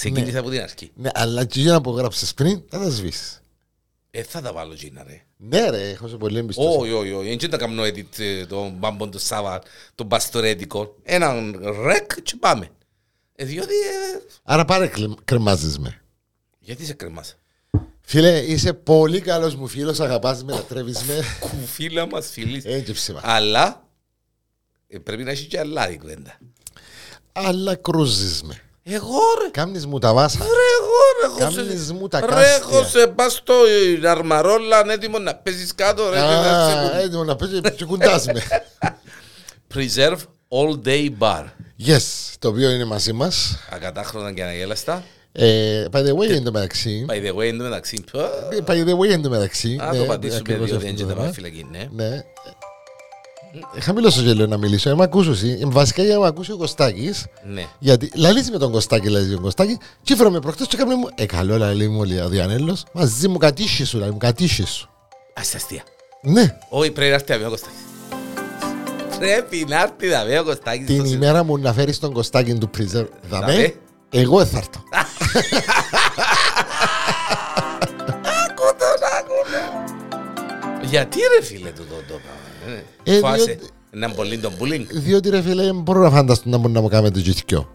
Ξεκίνησα από την αρχή. Ναι, αλλά και για να που γράψες πριν, θα τα σβήσεις. Ε, θα τα βάλω Gina ρε. Ναι ρε, έχω σε πολύ εμπιστοσύνη. Όχι, όχι, όχι. Δεν τα κάνω edit ε, τον μπάμπον του Σάβα, τον παστορέτικο. Έναν ρεκ και πάμε. Ε, διότι... ε, Άρα πάρε κλε- κρεμάζεις με. Γιατί σε κρεμάς; Φίλε, είσαι πολύ καλός μου φίλος, αγαπάς με, λατρεύεις με. Κουφίλα μας φίλης. Έτσι ψήμα. Αλλά ε, πρέπει να έχεις και άλλα η κουβέντα. Αλλά κρούζεις με. Εγώ ρε. Κάμνεις μου τα βάσα. Ρε εγώ ρε. έχω σε- Κάμνεις μου τα Ρε έχω κάστια. σε πας στο ε, αρμαρόλα έτοιμο να παίζεις κάτω ρε. και να σε Α, κου- έτοιμο να πέσει και κουντάς με. Preserve all day bar. Yes, το οποίο είναι μαζί μας. Ακατάχρονα και αναγέλαστα. Ε, by the way, εν τω μεταξύ. By the way, εν τω μεταξύ. πω, By the way, εν τω μεταξύ. Να ναι, το πατήσουμε ακριβώς διότι αυτό δεν το και τα θέμα. πάει φυλακή, ναι. Ναι. Ε, Χαμηλώσω και λέω να μιλήσω. Είμαι ακούσω εσύ. Ε, Βασικά για να με ακούσει ο Κωστάκης. Ναι. Γιατί λαλείς με τον Κωστάκη, λέει τον Κωστάκη. Και με προχτές και έκανε μου. Ε, καλό λαλεί μου, λέει ο Διανέλος. Μαζί μου κατήσχε σου, λέει μου κατήσχε σου. Ας τα αστεία. Ναι, Όχι, πρέπει να έρθει αμέσως ο Κωστάκης. Πρέπει να έρθει αμέσως ο Κωστάκης. την στο σι- ημέρα μου να φέρεις τον Κωστάκη του Πρίζερ. Δαμέ. Δαμέ, εγώ θα έρθω. Άκου τον, άκου τον. Γιατί ρε φίλε του το το πράγμα. Ε, Φάσε διότι- έναν πολύ τον bullying. Διότι ρε φίλε, δεν μπορώ να φανταστώ να μπορεί να μου κάνετε τζιθκιό.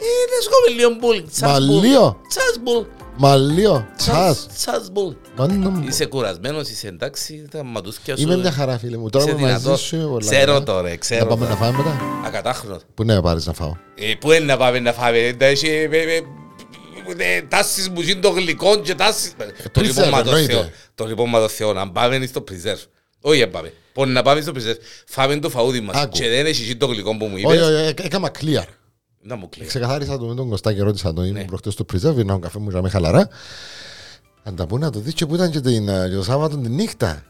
Είναι σκόμε λίγο bullying. Μα λίγο. Τσάς bullying. Μα λίγο, τσάς. Τσάς bullying. Μάνα μου. Είσαι κουρασμένος, είσαι εντάξει, τα ματούσκια σου. Είμαι μια χαρά φίλε μου. Τώρα Είσαι είμαι μαζί δυνατός. σου. είμαι πολλά Ξέρω καλά. το ρε, Να ξέρω πάμε το. να φάμε μετά; Ακατάχρονος. Πού ναι, πάρεις να φάω; Ε, Πού είναι να πάμε να φάμε, ε, τα έχει, ε, ε, ε, ε, τάσεις μου γίνει το γλυκό και τάσεις... Το preserve, λοιπόν μα το εννοείται. Θεό, το λοιπόν μα το Θεό, να πάμε στο preserve. Όχι να πάμε. Πότε να πάμε στο preserve. Φάμε το φαούδι μας Άκου. και δεν έχει γίνει το γλυκό που μου Όχι, είπες. όχι, ε, έκανα clear. Να μου κλείνει. Ξεκαθάρισα το με τον Κωστάκη, ρώτησα τον. Ήμουν Ναι. προχτές στο Preserve, να καφέ μου με χαλαρά. Αν τα πούνε να το δεις και που ήταν και την, ε, και το Σάββατο την νύχτα.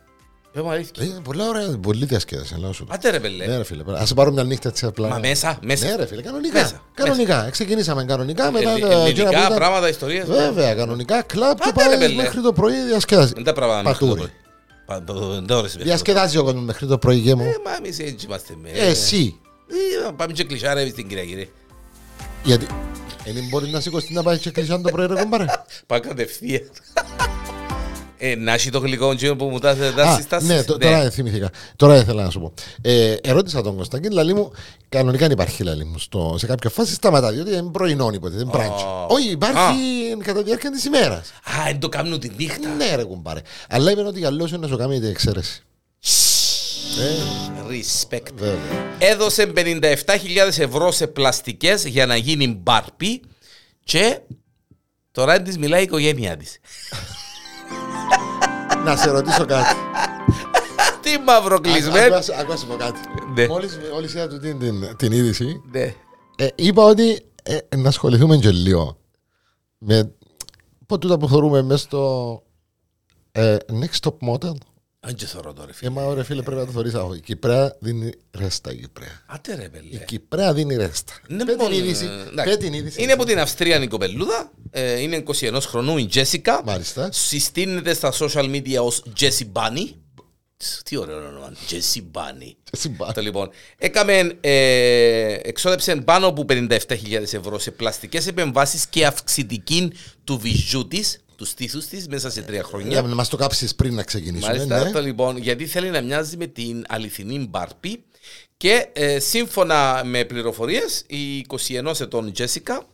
Πες μου αλήθεια. Ε, πολλά ωραία, πολύ διασκέδαση, λέω σου. Άντε ρε πελέ. Ναι ρε φίλε, ας σε πάρω μια νύχτα έτσι απλά. Μα μέσα, μέσα. Ναι ρε φίλε, κανονικά. Μέσα, Κανονικά. Ξεκινήσαμε κανονικά, μετά Ελλη- τα- εκείνα που Ελληνικά ήταν- πράγματα, ιστορίες. Βέβαια, κανονικά, κλαμπ και Άντε, ρε, πάει πέλε. μέχρι το πρωί διασκέδαση. Δεν τα πράγματα μέχρι το Πατούρι. πρωί. Πα- το- Δεν ώρες μέχρι το Διασκεδάζει ο κόσμος μέχρι το πρωί γέμο. πρωί. Ε, Μα εμείς έτσι είμαστε. με- Εσύ. Ε, Πάμε και κλεισάρε στην Κυριακή ρε. Γιατί. Δεν μπορεί να σηκωστεί να πάει και κλεισάν το πρωί ρε κομπάρε. Πάει κατευθείαν. Ε, να έχει το γλυκό τζίνο που μου τα Α, τα συστάσεις. ναι, το- τώρα θυμήθηκα. Τώρα ήθελα να σου πω. Ε, ερώτησα τον Κωνσταντίν, λαλή μου, κανονικά δεν υπάρχει λαλή μου. Στο, σε κάποια φάση σταματά, διότι είναι πρωινό υποτε, δεν μπράντσι. Ω. Όχι, υπάρχει κατά τη διάρκεια της ημέρας. Α, δεν το κάνουν τη νύχτα. Ναι, ρε κουμπάρε. Αλλά είπε ότι καλό είναι να σου κάνει την εξαίρεση. Ε, Respect. βέβαια. Έδωσε 57.000 ευρώ σε πλαστικές για να γίνει μπάρπι και τώρα της μιλάει η οικογένειά της. Να σε ρωτήσω κάτι. Τι μαυροκλεισμένο. Ακούω σου πω κάτι. Ναι. Μόλις, μόλις είδα του την, την, την είδηση, Ναι. ε, είπα ότι ε, να ασχοληθούμε και λίγο με πω τούτα που θεωρούμε μέσα στο ε, Next Top Model. Αν και θωρώ τώρα Ε, φίλε. μα ωραία φίλε πρέπει να το θωρείς αυτό. Η Κυπρέα δίνει ρέστα η Κυπρέα. Άντε ρε Η πέλε. Κυπρέα δίνει ρέστα. Ναι, Πέ την μόνο, είδηση. ε, εντάξει. Πέ την είδηση. Είναι από την Αυστρία η κοπελούδα. Ε, είναι 21 χρονού η Τζέσικα. Μάλιστα. Συστήνεται στα social media ως Jessie Bunny. Τι ωραίο όνομα. Jessie Bunny. Συμπά- Το λοιπόν. Έκαμε, ε, εξόδεψε πάνω από 57.000 ευρώ σε πλαστικές επεμβάσεις και αυξητική του βυζού της, τους στήθους της, μέσα σε τρία χρόνια. Για να μας το κάψεις πριν να ξεκινήσουμε. Μάλιστα, ναι. το λοιπόν, γιατί θέλει να μοιάζει με την αληθινή Μπάρπη και ε, σύμφωνα με πληροφορίες η 21 ετών Τζέσικα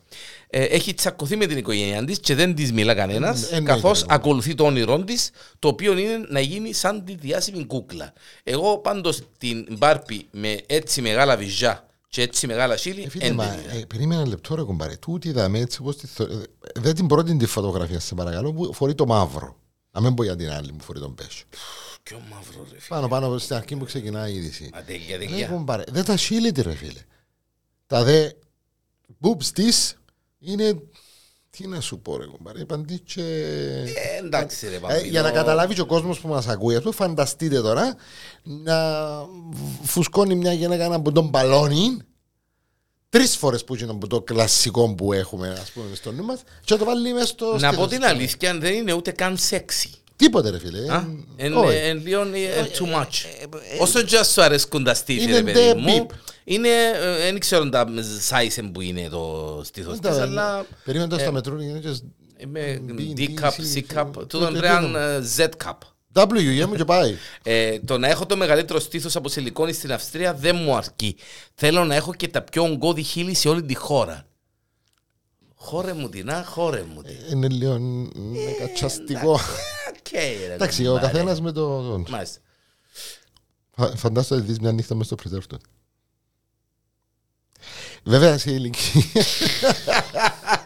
ε, έχει τσακωθεί με την οικογένειά της και δεν της μιλά κανένας Ε, εννοείται, καθώς ναι. ακολουθεί το όνειρό της το οποίο είναι να γίνει σαν τη διάσημη κούκλα. Εγώ πάντως την Μπάρπη με έτσι μεγάλα βυζιά και έτσι μεγάλα χείλη Ε, φίλε, δεν μα, την είδα. ε, περίμενα ένα λεπτό ρε κουμπάρε. Τούτη είδαμε έτσι όπως τη θω- ε, Δεν την πρώτη τη φωτογραφία σε παρακαλώ που φορεί το μαύρο. Να μην πω για την άλλη που φορεί τον πέσο. Πιο μαύρος ρε φίλε. Πάνω πάνω στην αρχή που ξεκινάει η είδηση. Μα τέλεια, Ρε τέλεια. κουμπάρε, δεν τα σύλλητη ρε φίλε. Τα δε boobs της είναι... Τι να σου πω ρε κουμπάρε, είπαν τι και... Ε, εντάξει ρε Ε, Παμπίνο. για να καταλάβεις και ο κόσμος που μας ακούει, αυτό φανταστείτε τώρα να φουσκώνει μια γυναίκα από τον μπαλόνι τρεις φορές που είναι από το κλασικό που έχουμε, ας πούμε, στο νου μας, και να το βάλει μέσα στο. Να στήθος πω την της. αλήθεια, δεν είναι ούτε καν σεξι. Τίποτε, ρε φίλε. Α, Ε, εν- όχι. εν λίγο ε, too much. Όσο και σου αρέσκουν τα στήθη, Είναι ρε παιδί ντε μου, beep. Είναι, ε, δεν ξέρω τα size που είναι το στήθος της, αλλά Περίμενε το στα μετρούν είναι και με B, D-cup, C, C, C-cup, C. τούτον Το πρέπει τέτοιο. να είναι Z-cup. W, για μου και πάει. Ε, το να έχω το μεγαλύτερο στήθος από σιλικόνη στην Αυστρία δεν μου αρκεί. Θέλω να έχω και τα πιο ογκώδη χείλη σε όλη τη χώρα. Χώρε μου την, α, χώρε μου την. Είναι λίγο είναι κατσαστικό. Οκ, ρε, Εντάξει, το ο μάρε. καθένας με το. Μάλιστα. Φα- Φαντάζομαι ότι δεις μια νύχτα μες στο preserve του. Βέβαια σε ηλικία.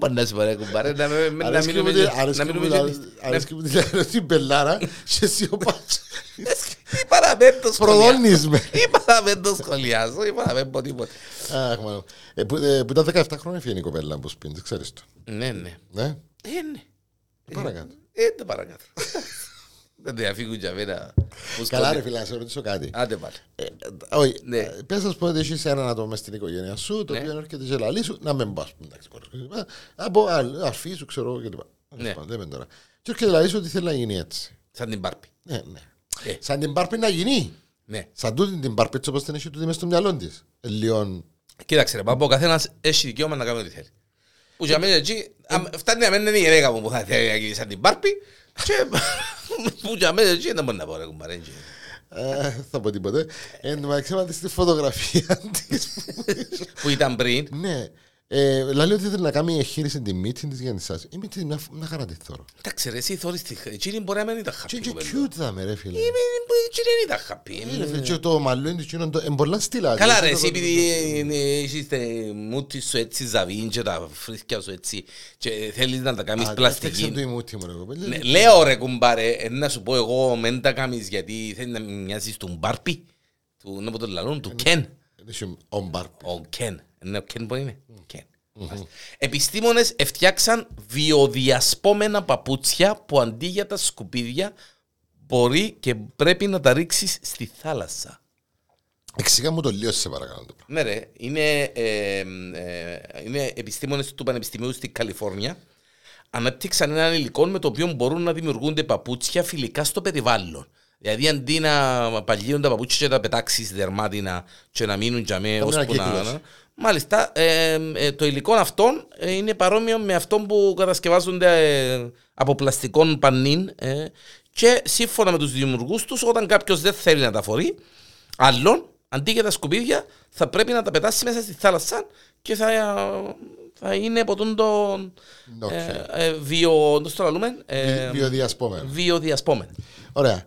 Ε, Μπορεί να σου πάρει κουμπάρε, να με- με- να Αρέσκει μου μείνουμε τη- και- αρέσκει να μου μείνουμε τη- και- ναι. αρέσκει μου τη λέω την πελάρα και εσύ ο Πάτσος. Ή παραπέμπτω σχολιάζω. Προδώνεις με. Ή παραπέμπτω σχολιάζω, ή παραπέμπω τίποτα. Αχ, μάλλον. Ε, Που ε, που ήταν 17 χρόνια φύγει η κοπέλα που σπίνει, δεν ξέρεις το. Ναι, ναι. Ναι, Ε, ναι. παρακάτω. Ε, το παρακάτω. Δεν διαφύγουν για μένα. Που Καλά σκοτει- ρε φίλε, να σε ρωτήσω κάτι. Άντε πάλι. Ε, Όχι, Ναι. ε, πες ας πω ότι έχεις έναν άτομο μες στην οικογένεια σου, το Ναι. οποίο έρχεται και λαλή σου, να μην πας, εντάξει, κόρες, κλπ. από άλλη- αρφή σου, ξέρω, κλπ. Ναι. Δεν είμαι τώρα. Και έρχεται λαλή σου ότι θέλει να γίνει έτσι. Σαν την Μπάρπη. Ναι, ναι. Ε. Σαν την πάρπη να γίνει. Ναι. Σαν τούτη την πάρπη έτσι όπως την έχει τούτη μες στο μυαλό της. Ε, Λίγο... Κοίταξε ρε πάμπο, ο καθένας έχει δικαίωμα να κάνει ό,τι θέλει. Που για μένα εκεί, αμ- φτάνει να μένει είναι η γυναίκα μου που θα θέλει να γίνει σαν την Μπάρπη και που για μένα εκεί δεν μπορεί να πω ρε κουμπάρε. έτσι. Ε, θα πω τίποτε. Εν τω μεταξύ, άμα δεις τη φωτογραφία της. Που ήταν πριν. Ναι. Ε, λέει ότι θέλει να κάνει εγχείρηση τη μύτη της για να σας. Η μύτη είναι μια, μια χαρά τη θωρώ. Εντάξει ρε, εσύ θωρείς τη εκείνη μπορεί να μην ήταν Και χαπή. και κοπέλα. cute θα με ρε φίλε. Ε, Εκείνη δεν ήταν χαπή. Ε, ρε φίλε, Και το μαλλό είναι εκείνο, το- είναι πολλά στυλά. Καλά ρε, Δηλαδή, εσύ το- επειδή ε, έχεις τη μούτη σου έτσι ζαβίν και τα φρίσκια σου έτσι και θέλεις να τα κάνεις Α, έφτιαξε πλαστική. το η μούτη μου ρε κοπέλα. Ναι, Λέω ρε κουμπάρε, ε, να σου πω εγώ μεν τα κάνεις γιατί θέλεις να μοιάζεις του Μπάρπι, του, να πω το λαλούν, του Κεν. Έχει ο μπάρπη. Ο Κεν. Είναι ο Κεν που είναι. Κεν. Επιστήμονες φτιάξαν βιοδιασπόμενα παπούτσια που αντί για τα σκουπίδια μπορεί και πρέπει να τα ρίξεις στη θάλασσα. Εξήγα μου το λίγο σε παρακαλώ. το πράγμα. Ναι ρε, είναι, ε, ε, είναι επιστήμονες του Πανεπιστημίου στην Καλιφόρνια. Ανέπτυξαν έναν υλικό με το οποίο μπορούν να δημιουργούνται παπούτσια φιλικά στο περιβάλλον. Δηλαδή αντί να παλιούν τα παπούτσια και τα πετάξεις δερμάτινα και να μείνουν για μέ, Να μην ώσπου να... ανακύκλωση. Μάλιστα, ε, ε, το υλικό αυτό ε, είναι παρόμοιο με αυτό που κατασκευάζονται ε, από πλαστικών πανίν ε, και σύμφωνα με τους δημιουργούς τους όταν κάποιος δεν θέλει να τα φορεί άλλον, αντί για τα σκουπίδια θα πρέπει να τα πετάσει μέσα στη θάλασσα και θα, θα είναι από τον το Οκ. ε, ε, βιο, πώς το λαλούμε, ε, Βι- Βιοδιασπώμενο. βιοδιασπώμενο. Ωραία.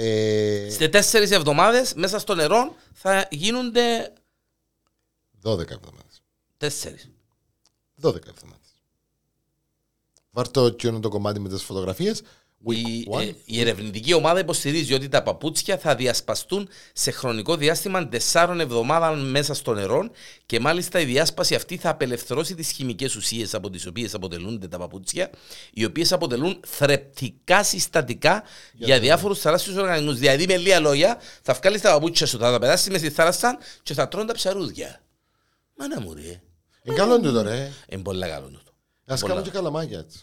Ε, Σε τέσσερις εβδομάδες μέσα στο νερό θα γίνονται 12 εβδομάδες. τέσσερις. 12 εβδομάδες. Βάρ' το εκείνο το κομμάτι με τις φωτογραφίες. Η, Week one. ε, η ερευνητική ομάδα υποστηρίζει ότι τα παπούτσια θα διασπαστούν σε χρονικό διάστημα 4 εβδομάδων μέσα στο νερό και μάλιστα η διάσπαση αυτή θα απελευθερώσει τις χημικές ουσίες από τις οποίες αποτελούνται τα παπούτσια, οι οποίες αποτελούν θρεπτικά συστατικά για, διάφορους θαλάσσιους οργανισμούς. Δηλαδή με λίγα λόγια θα βγάλεις τα παπούτσια σου, θα τα περάσεις μέσα στη θάλασσα και θα τρώνε τα ψαρούδια. Μάνα μου ρε, Είναι καλό τούτο ρε. είναι πολύ καλό τούτο. Ας Πολλά. κάνουμε και καλαμάκια έτσι.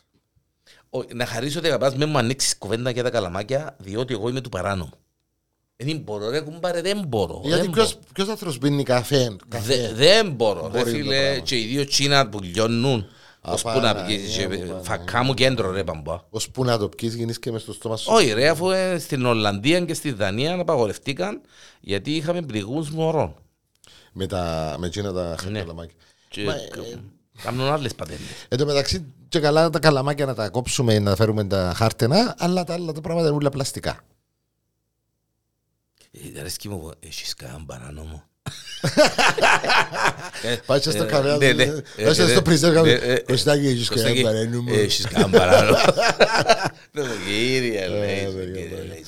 Ο- να χαρίσω ότι αγαπάς με μου ανοίξεις κουβέντα για τα καλαμάκια διότι εγώ είμαι του παράνομου. Δεν μπορώ ρε κουμπάρε, δεν μπορώ. Γιατί δεν ποιος, μπορώ. ποιος άνθρωπος πίνει καφέ. Δε- καφέ. Δεν μπορώ ρε Μπορεί το φίλε πράγμα. και οι δύο τσίνα που λιώνουν ως που να Απαναγία πηγαίνεις μου, και Παναγία. φακά μου κέντρο ρε παμπά. Ως που να το πιείς γίνεις και μες στο στόμα σου. Όχι ρε αφού ε, στην Ολλανδία και στη Δανία απαγορευτήκαν γιατί είχαμε πληγούς μωρών. Με, τα, με εκείνα τα Ναι. καλαμάκια. Και Μα, ε, κάνουν άλλες πατέντες. Εν τω μεταξύ και καλά τα καλαμάκια να τα κόψουμε να φέρουμε τα χάρτενα, αλλά τα άλλα τα πράγματα είναι όλα πλαστικά. Ε, Αρέσκει μου, έχεις κανέναν παράνομο. Πάει και στο Ε, καφέ, ναι, ναι. πάει και Ε, στο ε, πρίζερ, ναι, κάμε, ε, Κωστάκη, έχεις Κωστάκη, κανένα παρένομο. Έχεις κανέναν παράνομο. Ναι, κύριε, Ε, λέει,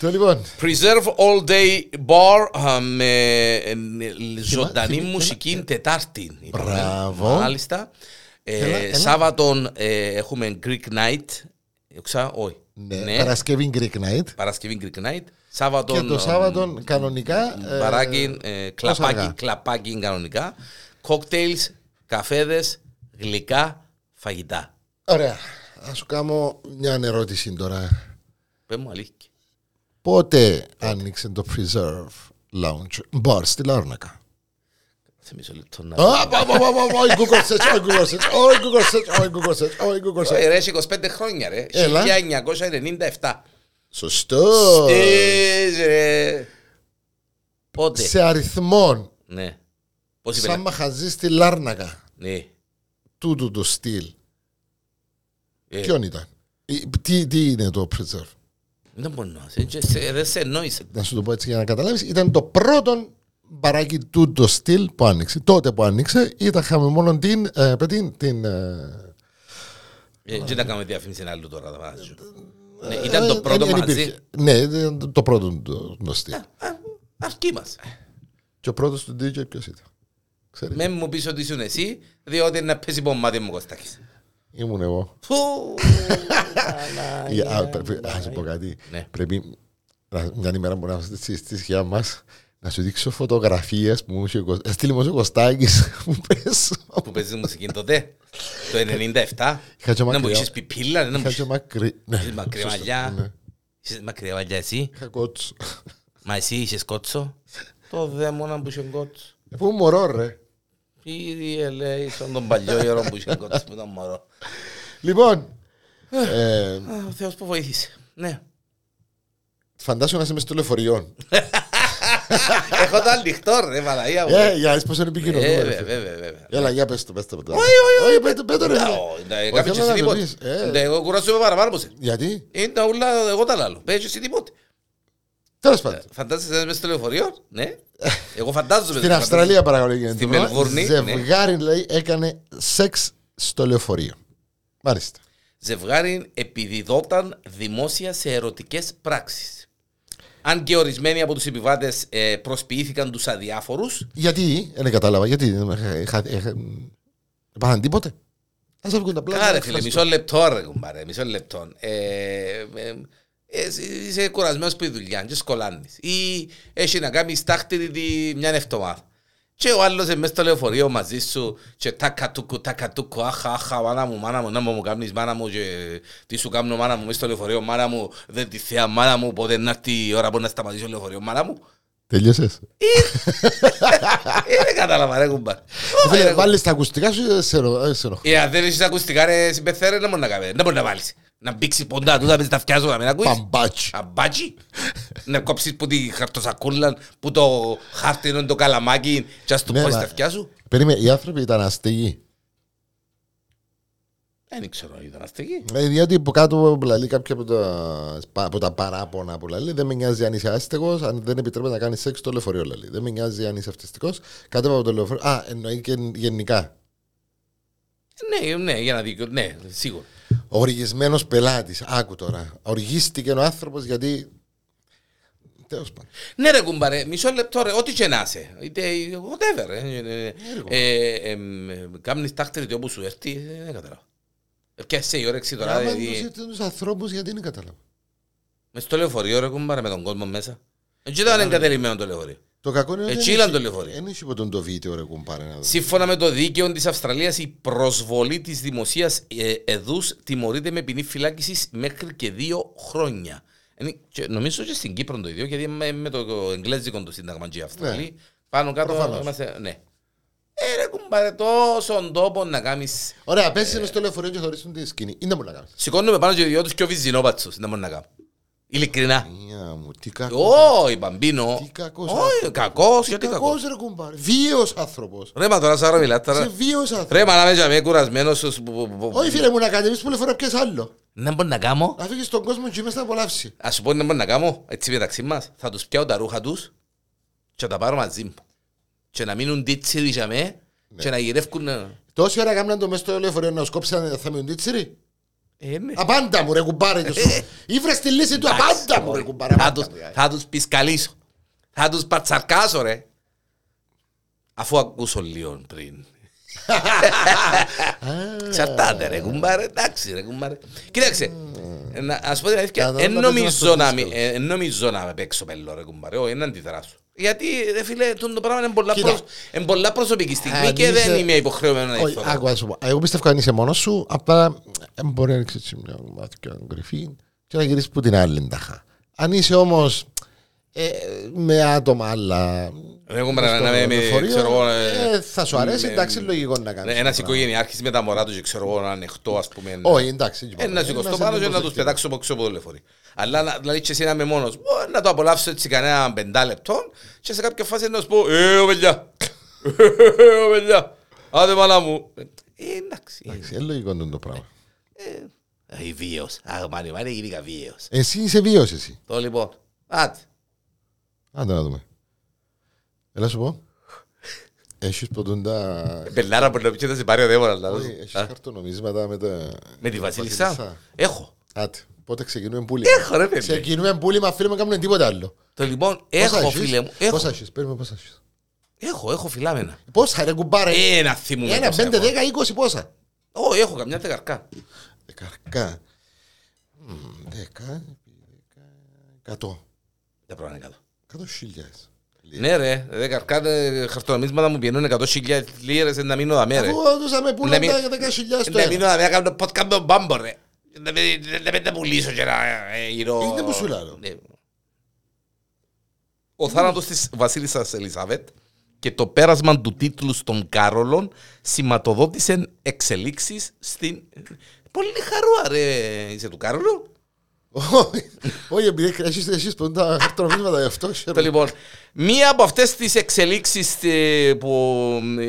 παιδιά, κύριε, παιδιά. λέει. Το λοιπόν, Preserve All Day Bar α, με ε, ζωντανή θυμή- μουσική Τετάρτη. είπαμε. Μπράβο. Μάλιστα. Ε, Έλα, έλα. Σάββατον ε, έχουμε Greek Night. Ξα, όχι. ναι, Παρασκευή Greek Night. Παρασκευή Greek Night. Σάββατον. Και το Σάββατο κανονικά. ε, Μπαράκι, ε, κλαπάκι, αργά. κλαπάκι κανονικά. Κόκτέιλς, καφέδες, γλυκά, φαγητά. Ωραία. Θα σου κάνω μια ερώτηση τώρα. Πες μου αλήθεια. Πότε άνοιξε το Preserve Lounge; Bar στη Λάρνακα. Σε μισό λεπτό να... Α, πα, πα, πα, πα, Όχι Google search, όχι Google search, όχι Google search, όχι Google search, όχι Google search. Όχι, ρε, έχει 25 χρόνια ρε. Έλα. 1997. Σωστό. Στες, ρε. Πότε; Σε αριθμών, Ναι. Πώς είπε. σαν να- μαχαζί στη Λάρνακα, Ναι. τούτου το στυλ, Ε, ποιον ήταν; Ε, Τι, τι είναι το Preserve; Δεν μπορεί να σε- σε- σε- Δεν σε εννοείσαι. Να σου το πω έτσι για να καταλάβεις, ήταν το πρώτο μπαράκι του το στυλ που άνοιξε. Τότε που άνοιξε ήταν είχαμε μόνο την, ε, την, την ε, Ε, Δεν να κάνουμε διαφήμιση άλλου τώρα. θα βάζω. Ναι, Ήταν το ε, πρώτο δεν μαζί. υπήρχε. Ναι, ήταν το πρώτο το, το στυλ. Α, Αρκεί μας. Και ο πρώτος του DJ ποιος ήταν; Ξέρεις, Με μου πεις ότι ήσουν εσύ, διότι να πέσει πομμάτι μου Κωστάκης. Ήμουν εγώ. Φου, Για- α, πρέπει- Α σου πω κάτι. Ναι. Πρέπει να- μια ημέρα που να είμαστε στη συστήσια μας να σου δείξω φωτογραφίες που μου είχε ο Κωσ- έστειλε μου ο Κωστάκης που πες. Που παίζεις μουσική τότε, το 97. Είχα και Να μου μακριά. είχες πιπίλα, να μου Είχα είχες και μακρύ. Ναι, μακριά σωστό, μαλλιά. ναι. Είχες μακριά μαλλιά εσύ. Είχα κότσο. Μα εσύ είχες κότσο. Το δαίμονα που είχε κότσο. Ε, Πού μωρό ρε. Κύριε λέει, σαν τον παλιό ιερό που είχε κότσο που ήταν μωρό. Λοιπόν, ε, Α, Ο Θεός που βοήθησε. Ναι. φαντάσου να είσαι μες στο λεωφορείο. Έχω το ανοιχτό ρε, Παναγία μου. Ε, για να πώς είναι Ε, επικοινωνούμε. ρε, βέβαια, φίλε. βέβαια, βέβαια. Έλα, για πες το, πες το. πες το. Όχι, όχι, όχι. Όχι, πες το, πες το, ρε. Α, φίλε. όχι, ναι, Όχι, κάμε και θέλω εσύ να το τίποτε. πεις, ε. Ναι, Εγώ κουράζομαι παραπάνω πως. Γιατί, Είναι όλα εγώ τα λάλλω. Πες εσύ τίποτε. Τέλος πάντων. Φαντάζεσαι μέσα στο λεωφορείο, ναι. Εγώ φαντάζομαι. Στην Αυστραλία παρακαλώ γίνεται. Στη το πράγμα. Μελβούρνη, Ζευγάρι λέει έκανε σεξ στο λεωφορείο. Μάλιστα. Ζευγάρι επιδιδόταν δημόσια σε ερωτικές πράξεις. Αν και ορισμένοι από τους επιβάτες ε, προσποιήθηκαν τους αδιάφορους, Γιατί, δεν κατάλαβα, γιατί; Είχα- είχα- Πάθαν τίποτε; Ας βγουν τα πλάνα. Κάρε φίλε, μισό λεπτό ρε κουμπάρε, μισό λεπτό. Ε, ε, ε, εσύ είσαι κουρασμένος που η δουλειά και σκολάνεις. Ή έχει να κάνει στάχτη τη μια εβδομάδα. Και ο άλλος είναι μέσα στο λεωφορείο μαζί σου και τάκα τούκου, τάκα τούκου, άχα, άχα, μάνα μου, μάνα μου, να μου κάνεις μάνα μου και τι σου κάνω μάνα μου μέσα στο λεωφορείο, μάνα μου, δεν τη θέα μάνα μου, πότε να έρθει η ώρα που να σταματήσει το λεωφορείο, μάνα μου. Τελειώσες. Ε, δεν κατάλαβα ρε κουμπάρε. Όχι, ρε, Φίλε, κουμπάρε. Βάλεις τα ακουστικά σου, ε, σε ρο- ε, σε ενοχλεί. Ε, αν δεν έχεις ακουστικά ρε συμπεθέρε, δεν μπορείς να κάνει, δεν μπορείς να βάλεις. Να μπήξει ποντά του, να πεις τα αυτιά σου, να μην ακούεις. Παμπάτσι. Αμπάτσι. Να κόψεις που τη χαρτοσακούλα, που το χάρτη είναι το καλαμάκι και ας του Ναι, πώσεις μα- τα αυτιά σου. Περίμενε, οι άνθρωποι ήταν αστεγοί. Δεν ξέρω, ήταν αστική. Ε, διότι από κάτω που λαλεί κάποια από τα, από τα παράπονα που λαλεί, δεν με νοιάζει αν είσαι άστεγος, αν δεν επιτρέπεται να κάνεις σεξ στο λεωφορείο. Λαλεί. Δεν με νοιάζει αν είσαι αυτιστικός. Κάτω από το λεωφορείο. Α, εννοεί και γενικά. Ναι, ναι, για να δει, ναι, σίγουρα. Οργισμένος πελάτης. Άκου τώρα. Οργίστηκε ο άνθρωπος γιατί. Τέλος πάντων. Ναι ρε κουμπάρε, μισό λεπτό ρε, ό,τι και να είσαι. Είτε whatever. ε, ε, ε, ε, ε, ε, Κάμνεις τάχτερη όπου σου έρθει, ε, δεν καταλάβω. Ευκαιρία η όρεξη τώρα, Άμα δηλαδή, του τους ανθρώπους, γιατί δεν κατάλαβα. μες στο λεωφορείο ρε κουμπάρε με τον κόσμο μέσα. Έτσι ήταν εγκατελειμμένο το λεωφορείο. Το κακό είναι ότι. Έτσι δεν ήταν έχει- το λεωφορείο. Δεν έχει ποτέ το βίντεο, ρε κουμπάρε. να δω. Σύμφωνα με το δίκαιο της Αυστραλίας, η προσβολή της δημοσίας ε, εδούς τιμωρείται με ποινή φυλάκισης μέχρι και δύο χρόνια. Είναι- και νομίζω και στην Κύπρο το ίδιο, γιατί με, με το εγγλέζικο το σύνταγμα και οι Αυστραλοί. Πάνω κάτω Προφανώς. είμαστε. Ναι. Ε, ρε κουμπάρε, τόσο τόπο να κάνεις. Ωραία, πέσει με στο λεωφορείο και θωρίσουν τη σκηνή. Είναι μπορείς να κάνεις. Σηκώνουμε πάνω και δυο του και ο βυζινόπατσος. Δεν μπορείς να κάνω. Ειλικρινά. Μια μου, τι κακός. Όχι, μπαμπίνο. Τι κακός Όχι, άνθρωπος. κακός, γιατί κακός. Κακός ρε κουμπάρε. Βίαιος άνθρωπος. Ρε, μα τώρα σαν μιλάτε Είσαι τώρα. βίαιος άνθρωπος. Ρε, μα να με είμαι κουρασμένος. Όχι φίλε μου να κατεβείς που λεωφορείο πιες άλλο. Δεν μπορεί να κάνω. Να φύγεις στον κόσμο και μέσα να απολαύσει. Ας σου πω τι μπορεί να κάνω, έτσι μεταξύ μας. Θα τους πιάω τα ρούχα τους και θα τα πάρω μαζί μου. Και να μείνουν τίτσιροι για με και να γυρεύκουν... ε, Τόση ώρα κάμναν το μέσα στο λεωφορείο να σκόψαν θα μείνουν τίτσιροι; Ε, ναι. Απάντα μου ρε κουμπάρε και σου. Ήβρες τη λύση του απάντα μου ρε κουμπάρε. Θα απάντα τους- μου, ρε. Θα τους πισκαλίσω. Θα τους πατσαρκάσω ρε. Αφού ακούσω λίγο πριν. Ξαρτάται ρε κουμπάρε, εντάξει ρε κουμπάρε. Κοίταξε, να- ας πω την αλήθεια, Κατά εν τα νομίζω δύσκολα. να μην- ε, εν νομίζω να με παίξω πέλο ρε κουμπάρε, όχι, δεν αντιδράσω. Γιατί ρε φίλε, τούτο το πράγμα είναι πολλά, Κοίτα. προσ- είναι πολλά προσωπική στιγμή Αν και δεν είσαι- είμαι υποχρεωμένος να Όχι, ήρθω. άκου να σου πω. Εγώ πιστεύω αν είσαι μόνος σου, απλά ε, μπορεί να ρίξεις μια μάθηκια κρυφή και να γυρίσεις που την άλλη τάχα. Αν είσαι όμως ε, με άτομα άλλα. Εγώ με- στο να με- με- λεωφορείο, ξέρω εγώ, ε, ε, θα σου αρέσει, με- εντάξει, λογικό να κάνεις. Ένας οικογενειάρχη με τα μωρά τους, ξέρω εγώ, ανοιχτό, ας πούμε. Όχι, εντάξει. Ένα σηκωστώ σε πάνω και να τους προσεκτικό. πετάξω από έξω από το λεωφορείο. Αλλά να- δηλαδή και εσύ να είμαι μόνος, να το απολαύσω έτσι κανένα πεντάλεπτο και σε κάποια φάση να σου πω, Ε, ο παιδιά. Ε, ο παιδιά. Άντε μάνα μου. Ε, εντάξει. Εντάξει, είναι λογικό το πράγμα. Ε, η βίαιος. Αχ, μάνι, μάνι, γίνηκα βίαιος. Εσύ είσαι βίος εσύ. Το λοιπόν. Άτε. Άντε να δούμε. Έλα σου πω. Έχεις ποτούν τα... Μπελάρα που να πιέτα σε πάρει ο δαίμονα. λάθος. Όχι, έχεις Α, χαρτονομίσματα με τα... Με τη Βασίλισσα; Έχω. Άτε, πότε ξεκινούμε πούλημα. Έχω ρε παιδί. Ξεκινούμε πούλημα, φίλε μου, κάνουμε τίποτα άλλο. Το λοιπόν, Πόσα έχω έχεις; φίλε μου. Έχω, Πόσα έχεις, παίρνουμε πόσα έχεις. έχω, έχω φυλάμενα. Πόσα ρε κουμπάρε. Ένα θυμούμαι. Ένα, πόσα πέντε, έχω. δέκα, είκοσι πόσα. Όχι, έχω καμιά δεκαρκά. Δεκαρκά. Μμ, Δέκα, δέκα, εκατό. Δεν πρέπει να είναι κάτω. Εκατό χιλιάδες. Ναι ρε, δεκαρκά ε, χαρτονομίσματα μου πιένουν 100.000 λίρες να μείνω δαμέ ρε. Αφού δώσαμε πουλά Να μην- τα δέκα χιλιάδες το Να μείνω ένα. δαμέ, να κάνω podcast με τον Μπάμπο ρε. Να μην- Να μην τα πουλήσω και να ε, γύρω... Είναι που σου λέω. Ναι. Ο θάνατος της Βασίλισσας Ελισάβετ και το πέρασμα του τίτλου στον Κάρολον σηματοδότησε εξελίξεις στην... Πολύ χαρούα ρε, είσαι του Κάρολου. Όχι, Όχι, επειδή έχεις εσείς που είναι τα χαρτονομίσματα γι' αυτό. ξέρω. Το λοιπόν, μία από αυτές τις εξελίξεις ε, που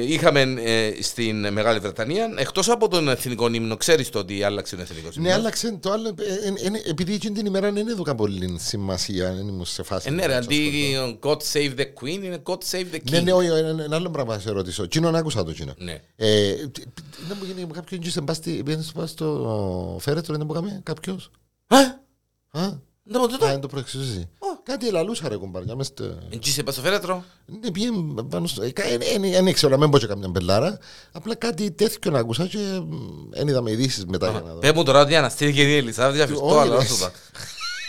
είχαμε ε, στην Μεγάλη Βρετανία, εκτός από τον εθνικό ύμνο, ξέρεις το ότι άλλαξε ο εθνικός Ναι, ύμνος. άλλαξε το άλλο. ε, ε, ε, Επειδή εκείνη την ημέρα δεν έδωκα πολύ σημασία, δεν ήμουν σε φάση. Ε, ναι να ρε, σας αντί πω. God save the Queen είναι God save the King. Ναι, ναι, όχι, ένα ένα άλλο πράγμα να σε ρωτήσω. Κοινό, άκουσα το κοινό. Ναι. Ε, τι- Δεν μου γίνει κάποιον και σε μπάστη, πήγαινε στο στο φέρετρο, δεν μου κάμε κάποιος. Α, Α, δεν μου Α, τούτο. δεν το προεξουσίζει. Κάτι ελαλούσα ρε κουμπάρια, μες στο... Εκεί σε πας στο φέρετρο. Ναι, πήγε πάνω στο... ε, κα- ε, ε, Δεν ήξερα, μην πω και καμιά μπελάρα. Απλά κάτι τέτοιο να άκουσα και δεν είδαμε ειδήσεις μετά για να δω. Πες μου τώρα ότι αναστήθηκε η Ελισάβετ για φυστό, Όχι, αλλά ρε. όσο τα.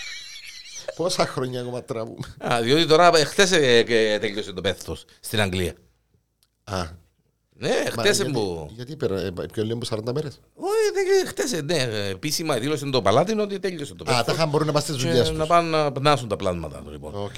Πόσα χρόνια ακόμα τραβούμε. Α, διότι τώρα ε, χτες ε, ε, τέλειωσε το πένθος στην Αγγλία. Α, Ναι, μα χτες γιατί- που... Γιατί πέρα, ε, πιο λίγο από 40 μέρες; Όχι, δεν- χτες, ε, ναι, επίσημα δήλωσε το Παλάτι ότι τέλειωσε το Α, πένθος. τα είχαν μπορούν να πας στις Και δουλειές να τους. πάνε να περνάσουν τα πλάσματα του λοιπόν. Οκ.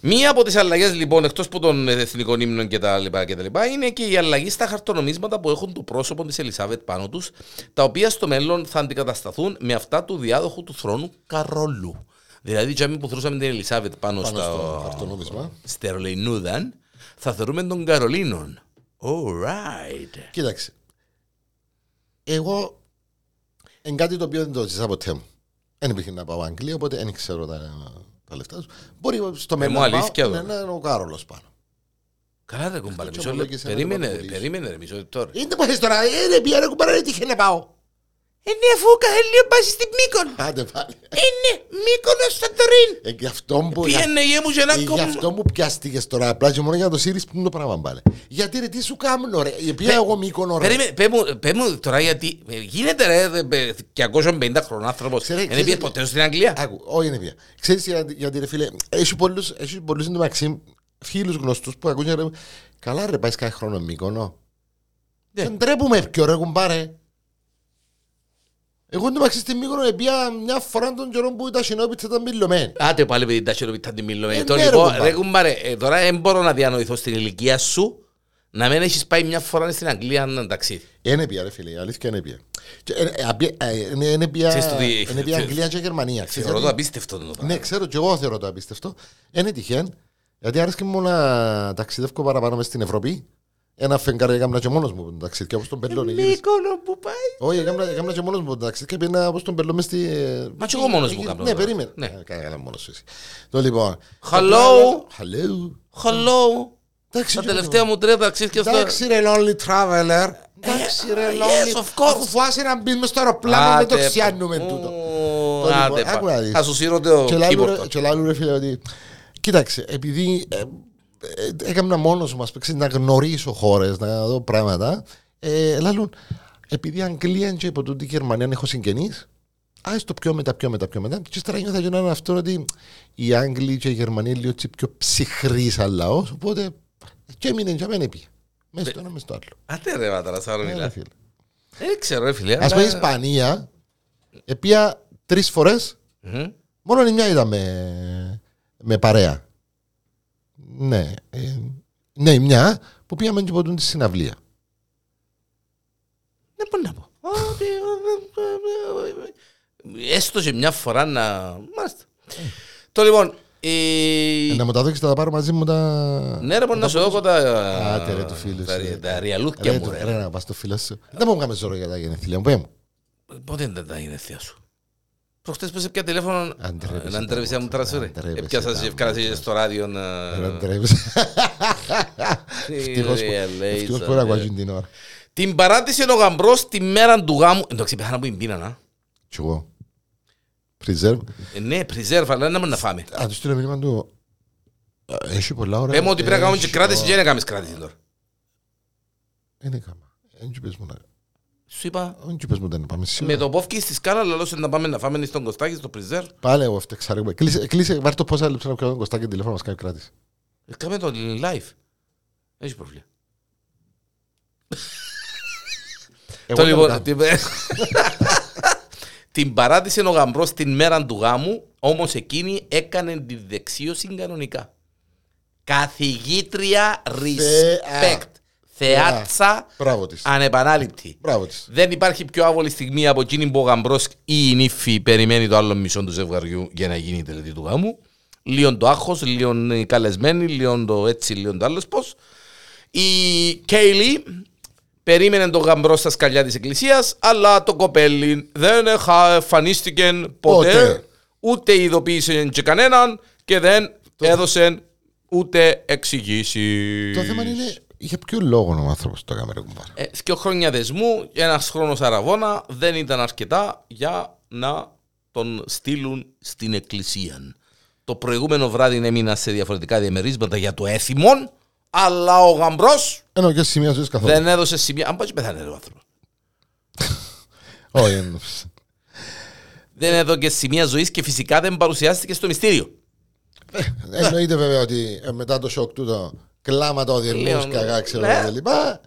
Μία από τις αλλαγές λοιπόν, εκτός από τον εθνικό ύμνο και τα λοιπά και τα λοιπά, είναι και η αλλαγή στα χαρτονομίσματα που έχουν το πρόσωπο της Ελισάβετ πάνω τους, τα οποία στο μέλλον θα αντικατασταθούν με αυτά του διάδοχου του θρόνου Καρόλου. Δηλαδή, τζάμι που θρούσαμε την Ελισάβετ πάνω, Πάνω στα στο χαρτονόμισμα. Στερλεϊνούδαν, θα θεωρούμε τον Καρολίνον. Alright. Κοίταξε. Εγώ εν κάτι το οποίο δεν το ζήσα ποτέ μου. Δεν υπήρχε να πάω Αγγλία, οπότε δεν ξέρω τα, τα λεφτά τους. Μπορεί στο μέλλον μου να πάω, αλήθεια, ναι, εδώ. ναι, είναι ο Κάρολος πάνω. Καλά, ρε κουμπάρε, Αυτό μισό και λεπτό. ομολόγησε να Περίμενε, το ρε, πουλήσεις. περίμενε, ρε, μισό λεπτό. ρε. Είναι που τώρα, ε, ρε, πια ρε κουμπάρα, δεν τύχε να πάω. Ε, ναι, αφού καθέλιο πάει στην Μύκονο. Άντε πάλι. Είναι Μύκονο Σαντορίν. Ε, γι' αυτό που... Πήγαινε γε μου και να Ε, Γι' αυτό μου πιάστηκες τώρα, απλά και μόνο για να το σύρεις που είναι το πράγμα πάλι. Γιατί ρε, τι σου κάνω ρε, η οποία εγώ μήκονο ρε. Περίμενε, πέ μου, πέ μου τώρα γιατί ε, γίνεται ρε δε, ε, 250 χρονών άνθρωπος Ξέρε, δεν ξέρεις πήγε γιατί- ποτέ στην Αγγλία; Άκου, όχι είναι πια. Ξέρεις γιατί, γιατί ρε φίλε, έχει πολλούς, έχει πολλούς εν τω μεταξύ φίλους γνωστούς που ακούν και ρε, καλά ρε πάει κάθε χρόνο Μύκονο. Ναι. Δεν τρέπουμε πιο ρε κουμπάρε. Εγώ εν τω μεταξύ στη Μύκονο επία μια φορά τον καιρό που τα συνόπιτσα ήταν μιλωμένη. Άντε πάλι παιδί τα χειροπιτά την μιλούμε. Ε, Το ναι, ρε, λοιπόν, κουμπάρε. ρε κουμπάρε, ε, τώρα δεν μπορώ να διανοηθώ στην ηλικία σου να μην έχεις πάει μια φορά στην Αγγλία να ταξίδι. Είναι πια ρε φίλε, η αλήθεια είναι πια. Και, ε, ε, απε- ε, είναι- Είναι πια Ξέρεις το τι- είναι πια Αγγλία και Γερμανία. Ξέρεις Θεωρώ το γιατί; απίστευτο το πράγμα. Ναι, ξέρω και εγώ θεωρώ το απίστευτο. Είναι τυχαίο, γιατί άρεσε μου να ταξιδεύω παραπάνω μες στην Ευρώπη. Ένα φεγγάρι έκανα και μόνος μου ταξίδια όπως τον Πελώνη. Μύκονο που πάει. Όχι, έκανα έκανα και μόνος μου ταξίδια και πήγαινα όπως τον Πελώ μες στη... Μα και εγώ μόνος μου Ε, κάνω Ναι, τώρα. περίμενε. Ναι. Ε, Καλά, καλά μόνος σου εσύ. Το λοιπόν. Hello. Hello. Hello. Εντάξει, Τα και τελευταία μου τρία ταξίδια στο... Εντάξει ρε lonely traveler. Εντάξει ρε yes, lonely. of course. Αφού φάσαι να μπεις μες στο αεροπλάνο δεν το Άντε, ξιάνουμε ου, τούτο. Άντε, λοιπόν, πα. άκου να δεις. Θα σου σύρω το Και λάλλου ρε- keyboard. Και λάλλου ρε φίλε ότι Κοίταξε, επειδή ε, ε, έκανα μόνος μας παίξει, να γνωρίσω χώρες, να δω πράγματα ε, λάλλουν, επειδή Αγγλία και υπό τούτη Γερμανία έχω συγγενείς Ας το πιο μετά, πιο μετά, πιο μετά. Και ύστερα νιώθα και έναν αυτό ότι οι Άγγλοι και οι Γερμανοί είναι λίγο έτσι πιο ψυχροί σαν λαός, οπότε και έμεινε για μένα πια. Μέσα στο ένα, μέσα στο άλλο. Άντε ρε βάταρα, σαν Ε, ρε μιλά. φίλε. Δεν ξέρω ρε φίλε. Ας πούμε η Ισπανία, επία τρεις φορές Μμμ. Μόνο η μια ήταν με, με παρέα. Ναι. Ε, ναι, μια που πήγαμε και ποτούν τη συναυλία. Δεν μπορώ να πω. Ότι, ε, Έστω και μια φορά να. Μάλιστα. Το λοιπόν. η- Ε, να μου τα δείξεις θα τα πάρω μαζί μου τα... Ναι, ρε, μπορεί να σου δω τα. Άντε, ρε, του φίλου τα- σου. Τα ριαλούθια Ρε, μου, το- ρε. ρε, να πας στο φίλο σου. Δεν μου κάνουμε ζώρο για τα γενεθλία μου. Πέ μου. Πότε ήταν τα γενέθλια σου. Προχτές πες πια τηλέφωνο Αντρέπεσαι να αντρέπεσαι να μου τα τράσω ρε. αντρέπεσαι Έπιασα τα σε ευκάλασε μούτρα. στο ράδιο να... Ρε, ντρέπεσαι. Τι Ευτυχώς που- ρε, λέει, ευτυχώς σαν, που δεν ρε. ακούγει την ώρα. Την παράτησε ο γαμπρός τη μέρα του γάμου. Εντάξει, πέθανα που την πίνα, να. Κι εγώ. Preserve. Ε, Ναι, preserve, αλλά δεν μπορούμε να φάμε. Α, του στείλω μήνυμα του. «Ε, Έχει πολλά ώρα. Πέμε ότι πρέπει να κάνουμε και Έχει κράτηση ώρα». και δεν έκαμες κράτηση τώρα. Δεν έκανα. Δεν του πες μου να... Σου είπα, Δεν του πες μου να πάμε με σίγουρα. το πόφκι στη σκάλα, λαλώσε να πάμε να φάμε στον Κωστάκη, στο preserve. Πάλι εγώ έφτεξα. ρε. Κλείσε, κλείσε, βάρ' το πόσα λεπτά να πιω τον Κωστάκη τηλέφωνο μας κάνει κράτηση. Ε, Κάμε το live. Έχει πρόβλημα. Εγώ Το δεν λοιπόν, κάνω. την... την παράτησε ο γαμπρός την μέρα του γάμου, όμως εκείνη έκανε τη δεξίωση κανονικά. Καθηγήτρια respect. Θεάτσα Μπράβο της. ανεπανάληπτη. Μπράβο της. Δεν υπάρχει πιο άβολη στιγμή από εκείνη που ο γαμπρός ή η νύφη περιμένει το άλλο μισό του ζευγαριού για να γίνει η τελετή του γάμου. Λίγο το άγχος, λίγο οι καλεσμένοι, λίγο το έτσι, λίγο το άλλος πώς. Η Κέιλι περίμενε τον γαμπρό στα σκαλιά της εκκλησίας, αλλά το κοπέλι δεν εχα- εμφανίστηκε ποτέ, Ποτέ. ούτε ειδοποίησε και κανέναν και δεν έδωσε ούτε εξηγήσεις. Το θέμα είναι για ποιο λόγο ο άνθρωπος το έκαμε ρε κουμπάρ. Ε, δύο χρόνια δεσμού και ένας χρόνος αραβόνα δεν ήταν αρκετά για να τον στείλουν στην εκκλησία. Το προηγούμενο βράδυ έμεινα σε διαφορετικά διαμερίσματα για το έθιμον, αλλά ο γαμπρός Ενώ και σημεία ζωής καθόλου. δεν έδωσε σημεία. Αν πάει και πεθάνε, ρε ο άνθρωπο. Όχι, εν- Δεν έδωσε σημεία ζωής και φυσικά δεν παρουσιάστηκε στο μυστήριο. Εννοείται βέβαια ότι ε, μετά το σοκ του το κλάματα, ο διερμός, Λέω, καγά, ξέρω ναι. εγώ και λοιπά.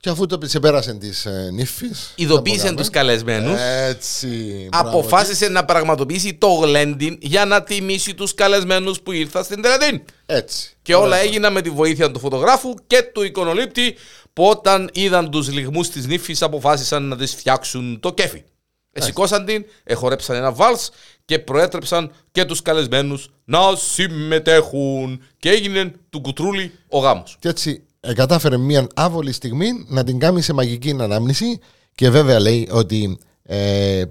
Και αφού το ξεπέρασε της ε, νύφης. Ειδοποίησε δεν τους μπορούμε. καλεσμένους. Έτσι. μπράβο Αποφάσισε να πραγματοποιήσει το γλέντιν για να τιμήσει τους καλεσμένους που ήρθαν στην τελετή. της. Έτσι. Και όλα έγιναν με τη βοήθεια του φωτογράφου και του εικονολήπτη που όταν είδαν τους λιγμούς της νύφης αποφάσισαν να της φτιάξουν το κέφι. Εσηκώσαν την, εχορέψαν ένα βάλς και προέτρεψαν και τους καλεσμένους να συμμετέχουν και έγινε του κουτρούλι ο γάμος. Και έτσι ε, κατάφερε μια άβολη στιγμή να την κάνει σε μαγική ανάμνηση και βέβαια λέει ότι ε,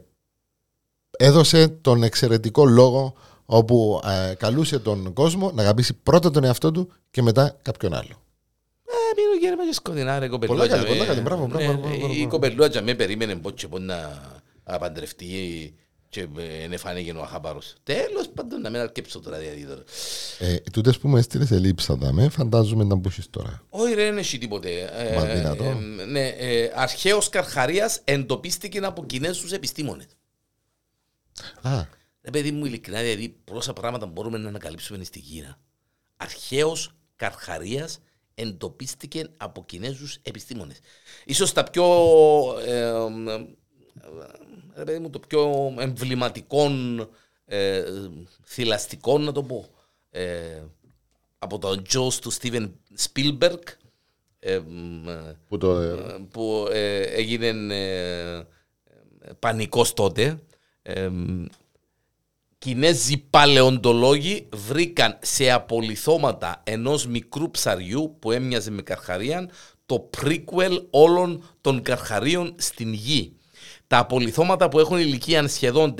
έδωσε τον εξαιρετικό λόγο όπου ε, καλούσε τον κόσμο να αγαπήσει πρώτα τον εαυτό του και μετά κάποιον άλλο. Ε, μείνω γέρμα και σκοτεινά ρε κοπελούα. Πολλά καλή, τζαμέ. πολλά καλή. Μπράβο, μπράβο, Ναι, μπράβο, μπράβο, Η μπράβο. κοπελούα τζαμέ περίμενε πώς και πώς να απαντρευτεί και δεν φάνηκε ο αχαπάρος. Τέλος πάντων να μην αρκέψω τώρα δηλαδή τώρα. Ε, τούτες που μου έστειλες ελείψατα με φαντάζομαι να μπούσεις τώρα. Όχι ρε, δεν έχει τίποτε. Ε, Μα δυνατό. ε, ναι, ε, αρχαίος Καρχαρίας εντοπίστηκε από Κινέζους επιστήμονες. Α, Ρε παιδί μου, ειλικρινά, δηλαδή πόσα πράγματα μπορούμε να ανακαλύψουμε στην Κίνα. Αρχαίος Καρχαρίας εντοπίστηκε από Κινέζους επιστήμονες. Ίσως τα πιο... Ε, ε, ρε παιδί μου, το πιο εμβληματικό ε, θηλαστικό, να το πω. Ε, από τον Jaws του Steven Spielberg. Ε, μ, ε, που το... ε, που ε, έγινε ε, ε, πανικός τότε. Ε, Κινέζοι παλαιοντολόγοι βρήκαν σε απολυθώματα ενός μικρού ψαριού που έμοιαζε με καρχαρία το prequel όλων των καρχαρίων στην γη. Τα απολυθώματα που έχουν ηλικία σχεδόν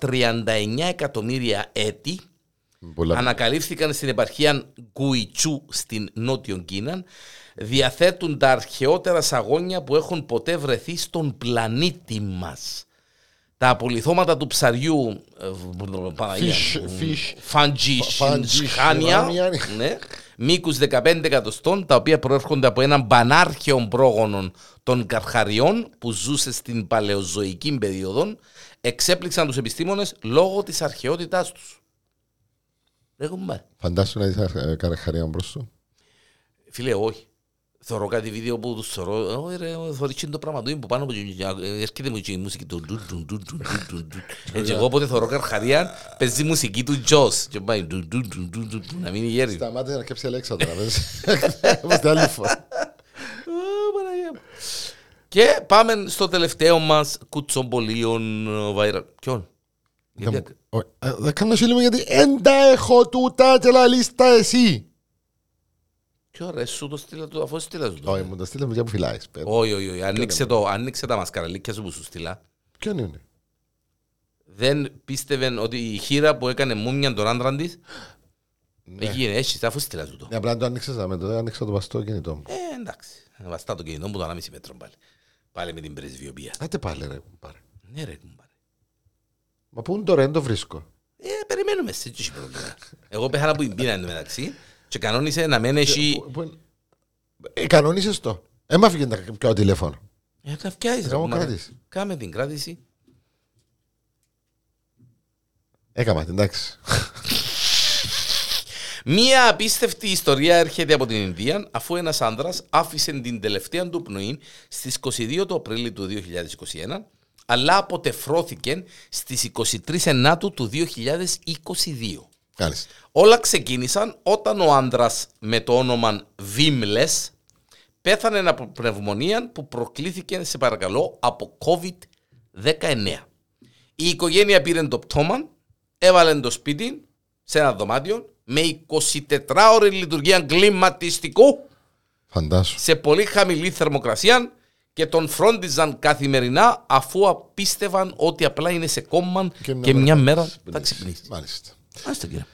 439 εκατομμύρια έτη πολλά- ανακαλύφθηκαν στην επαρχία Γκουιτσού στην Νότιο Κίνα, διαθέτουν τα αρχαιότερα σαγόνια που έχουν ποτέ βρεθεί στον πλανήτη μας. Τα απολυθώματα του ψαριού ε, Παναγία Fish- μου, fish- Φαντζι Φαντζι Σχάνια, Σχάνια. ναι, μήκους 15 εκατοστών, τα οποία προέρχονται από έναν πανάρχαιο πρόγονο των καρχαριών που ζούσε στην παλαιοζωική περίοδο, εξέπληξαν τους επιστήμονες λόγω της αρχαιότητάς τους. Ρε κουμπάρε. Φαντάσου να δεις ε, καραχαρία μπρος σου. Φίλε, όχι. Θωρώ κάτι βίντεο που τους θωρώ, «Ω, ρε, θωρείς και το πράγμα του, είναι που πάνω από και- ε, έρχεται μου και η μουσική του ντου, ντου, ντου, ντου, ντου, ντου, ντου. Ε, και εγώ όποτε θωρώ καρχαρία, παίζει η μουσική του Τζος και πάει ντου, ντου, ντου, ντου, ντου, ντου, να μείνει γέρι. Σταμάτησε να κέψει η Αλέξα τώρα. πες. Όπως την άλλη φορά. Α, Παναγία μου. Και πάμε στο τελευταίο μας κουτσομπολίον ε, viral. Ποιον; Γιατί ακ- Ω, ε, Δεν κάνω σου λέμε γιατί εν τα έχω τούτα και la λίστα εσύ. Ποιο ρε, σου το στείλα του, αφού στείλα σου το. Όχι, μου το στείλαμε για που φυλάεις. πέρα. Όχι, όχι, όχι. Ανοίξε το, ανοίξε τα μασκαραλίκια σου που σου στείλα. Ποιον είναι; Δεν πίστευε ότι η χείρα που έκανε μούμια τον άντρα της. Ναι. Εκεί είναι, έτσι, αφού στείλα σου το. Ναι, απλά το άνοιξες με το άνοιξα το βαστό κινητό μου. Ε, εντάξει. Βαστά το κινητό μου το 1,5 μέτρο πάλι. Πάλι με την πρεσβειοποία. Άτε πάλι ρε. πάρε. Ναι, ρε, κουμπάρε. Μα πού είναι τώρα, δεν το βρίσκω. Ε, περιμένουμε σε έτσι πρόβλημα. Εγώ πέθανα που την πίνα εν τω μεταξύ και κανόνισε να μένει έχει... Πού- πού είναι- Ε, κανονίσες το. Ε, μ' άφηγε να πιάω τηλέφωνο. Ε, τα φτιάσεις, ρε, Κάνω κουμπάρε. κράτηση. Κάμε την κράτηση. Έκαμα την, εντάξει. Μία απίστευτη ιστορία έρχεται από την Ινδία αφού ένας άνδρας άφησε την τελευταία του πνοή στις 22 του Απρίλη του 2021 αλλά αποτεφρώθηκε στις 23 Ενάτου του 2022. Μάλιστα. Όλα ξεκίνησαν όταν ο άνδρας με το όνομα Βίμλες πέθανε από πνευμονία που προκλήθηκε, σε παρακαλώ, από COVID-19. Η οικογένεια πήρε το πτώμα, έβαλε το σπίτι σε ένα δωμάτιο με 24 ώρη λειτουργία κλιματιστικού Φαντάσου. σε πολύ χαμηλή θερμοκρασία και τον φρόντιζαν καθημερινά αφού απίστευαν ότι απλά είναι σε κόμμα και, μια μέρα θα ξυπνήσει. Μάλιστα. Άστε κύριε.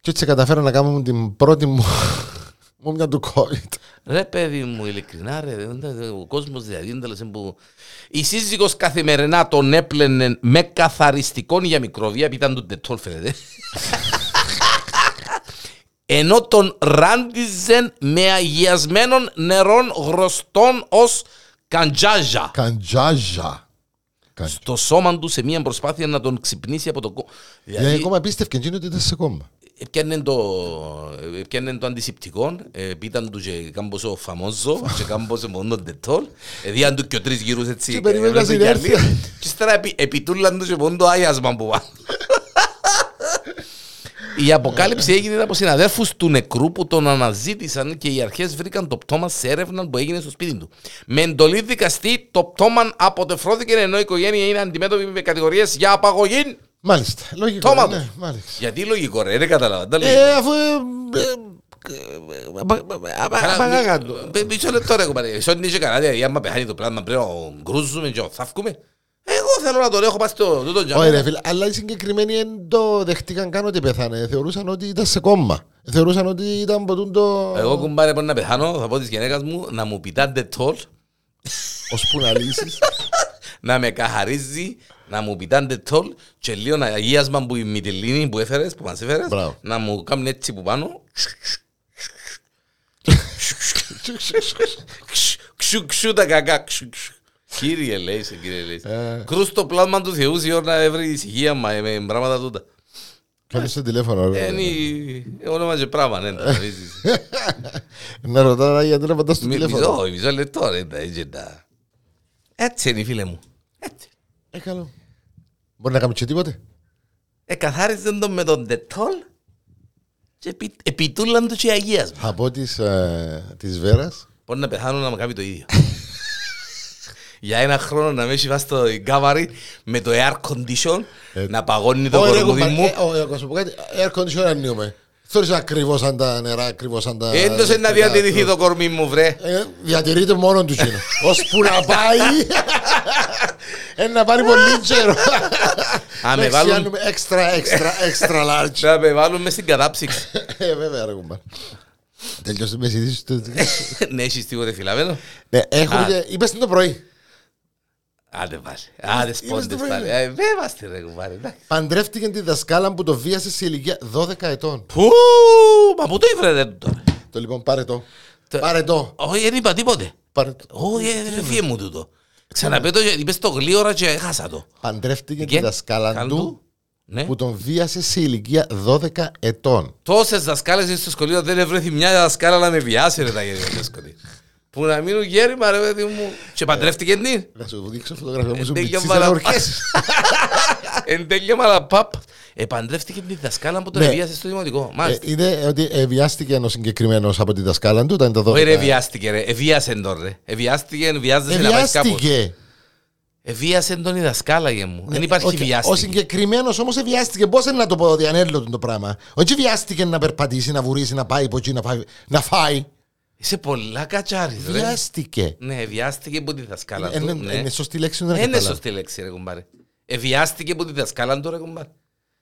Και έτσι καταφέρω να κάνω την πρώτη μου μούμια του COVID. Ρε παιδί μου, ειλικρινά ρε, δεν τα- ο κόσμος διαδίνταλος που... Η σύζυγος καθημερινά τον έπλαινε με καθαριστικών για μικρόβια, επειδή ήταν του τετόλ φαίνεται. Ενώ τον ράντιζεν με αγιασμένων νερών γροστών ως καντζάζα Καντζάζα. Κα- στο σώμα του σε μια προσπάθεια να τον ξυπνήσει από το κόμμα. Γιατί ακόμα πίστευκε εκείνο ότι ήταν σε κόμμα. Έπιανε το, έπιανε το αντισηπτικό, ε, πίταν του και κάμποσο φαμόζο και κάμποσο μόνο τετόλ, εδίαν του και ο τρεις γύρους έτσι. Και περιμένει να έβλεπε κι συνέλθει. άλλοι. Και ύστερα επι- επιτούλαν του και μόνο το άγιασμα που πάνε. Η αποκάλυψη έγινε από συναδέλφους του νεκρού που τον αναζήτησαν και οι αρχές βρήκαν το πτώμα σε έρευνα που έγινε στο σπίτι του. Με εντολή δικαστή, το πτώμα αποτεφρώθηκε ενώ η οικογένεια είναι αντιμέτωπη με κατηγορίες για απαγωγή. Μάλιστα. Λογικό. Τόμα ναι, τους. μάλιστα. Γιατί λογικό ρε, δεν καταλαβαίνω. τα λογικό. Ε, αφού. ε, ε, ε, απα- απα- Καλά, απαγάγαν μη- το. μη- Μισό λεπτό ρε κουμπάρε. Σ' ό,τι είσαι καλά, δηλαδή, άμα πεθάνει το πράγμα πρέπει να γκρούζουμε και να θαύκουμε. Εγώ θέλω να τον έχω πάει στο τούτο Όχι τζαμί. ρε φίλε, αλλά οι συγκεκριμένοι δεν το δεχτήκαν καν ότι πεθάνε. Θεωρούσαν ότι ήταν σε κόμμα. Θεωρούσαν ότι ήταν από τούτο... Εγώ κουμπάρε μπορεί να πεθάνω, θα πω της γυναίκας μου να μου πιτάτε τόλ, Ώσπου να λύσεις. να με καθαρίζει, να μου πιτάτε τόλ και λίγο να αγίασμα που η μυτιλίνη που έφερες, που μας έφερες, Μπράβο. να μου κάνουν έτσι που πάνω. Ξου ξου τα κακά. ξου, ξου. Κύριε λέει σε κύριε λέει. Ε. Κρούς το πλάσμα του Θεού σε ώρα να βρει ησυχία μα με πράγματα τούτα. Κάνεις το τηλέφωνο. ρε. Είναι όνομα και πράγμα, ναι. τα βρίζεις. Να ρωτάω γιατί να πατάς το Μη- τηλέφωνο; Μισό, μισό λεπτό ρε. τα έτσι τα- Έτσι είναι φίλε μου. Έτσι. Ε, καλό. Μπορεί να κάνουμε και τίποτε; Εκαθάριζαν τον με τον τετόλ και επι- επιτούλαν του και αγίασμα. Από της, ε, της Βέρας. Μπορεί να πεθάνω να μου κάνει το ίδιο. Για ένα χρόνο να με έχει βάσει στο γκάβαρι με το air condition να παγώνει το Όχι, ρε, κορμούδι κουμπάρε, μου. ε, όχι, να σου πω κάτι. Air conditioner ανοίγουμε. Θεωρείς ακριβώς σαν τα νερά, ακριβώς σαν τα... Έντος να διατηρηθεί το κορμί μου βρε. Ε, διατηρείται μόνο τους κοινού. Ώσπου να πάει. Ε, να πάρει πολύ καιρό. Α, με Εντάξει, βάλουν- κάνουμε Extra, extra, extra large. Να με βάλουν μες στην κατάψυξη. Ε, βέβαια, ρε κουμπάρ. Τελειώσε με συζήτηση του. Ναι, έχεις τίποτε φυλαμένο. Ναι, έχουμε Α. και... Είπες την το πρωί. Άντε πάλι. Άντε σπόντες το πάλι. πρωί. Ε, Βέβαια στη ρε κουμπάρε. εντάξει. Παντρεύτηκε τη δασκάλα που το βίασε σε ηλικία 12 ετών. Πού, μα πού το ήφερε τώρα. Το λοιπόν, πάρε το. Το- Πάρε το. Όχι, δεν είπα τίποτε. Πάρε το. Όχι, ε, δεν φύγε μου τούτο. Ξαναπέτω, είπες το γλύωρα και έχασα το. Παντρεύτηκε τη Και- δασκάλα καν του Ναι. που τον βίασε σε ηλικία 12 ετών. Τόσες δασκάλες στο σχολείο δεν ευρέθη μια δασκάλα να με βιάσει ρε τα γέρια στο σχολείο. Που να μείνουν γέρημα ρε παιδί μου. Και παντρεύτηκε την. Να σου δείξω φωτογραφία μου σου Εντέλεια πιτσίς μαλα- να ορκέσεις. Εν τέλεια μαλαπάπ. Επαντρεύτηκε τη δασκάλα που τον Ναι. εβίασε στο δημοτικό. Ε, Μάλιστα. Είναι ότι βιάστηκε ένα συγκεκριμένος από τη δασκάλα του, ήταν τα 12. Όχι ρε βιάστηκε ρε. Εβίασε τον ρε. Εβιάστηκε, βιάζεσαι να πάει κάπου. Εβιάστηκε. Εβίασε τον η δασκάλα για μου. Δεν υπάρχει Οκ, Ο βιάστηκε. συγκεκριμένος όμως βιάστηκε. Πώς να το πω, διανέλο το πράγμα. Όχι βιάστηκε να περπατήσει, να βουρήσει, να πάει από εκεί, να φάει. Να φάει. Είσαι πολλά κατσάρι ρε. Βιάστηκε. Ναι, βιάστηκε από τη δασκάλα του. Είναι ναι. είναι σωστή λέξη, δεν Δεν είναι καταλάβω. σωστή λέξη ρε κουμπάρε. Εβιάστηκε από τη δασκάλα του ρε κουμπάρε.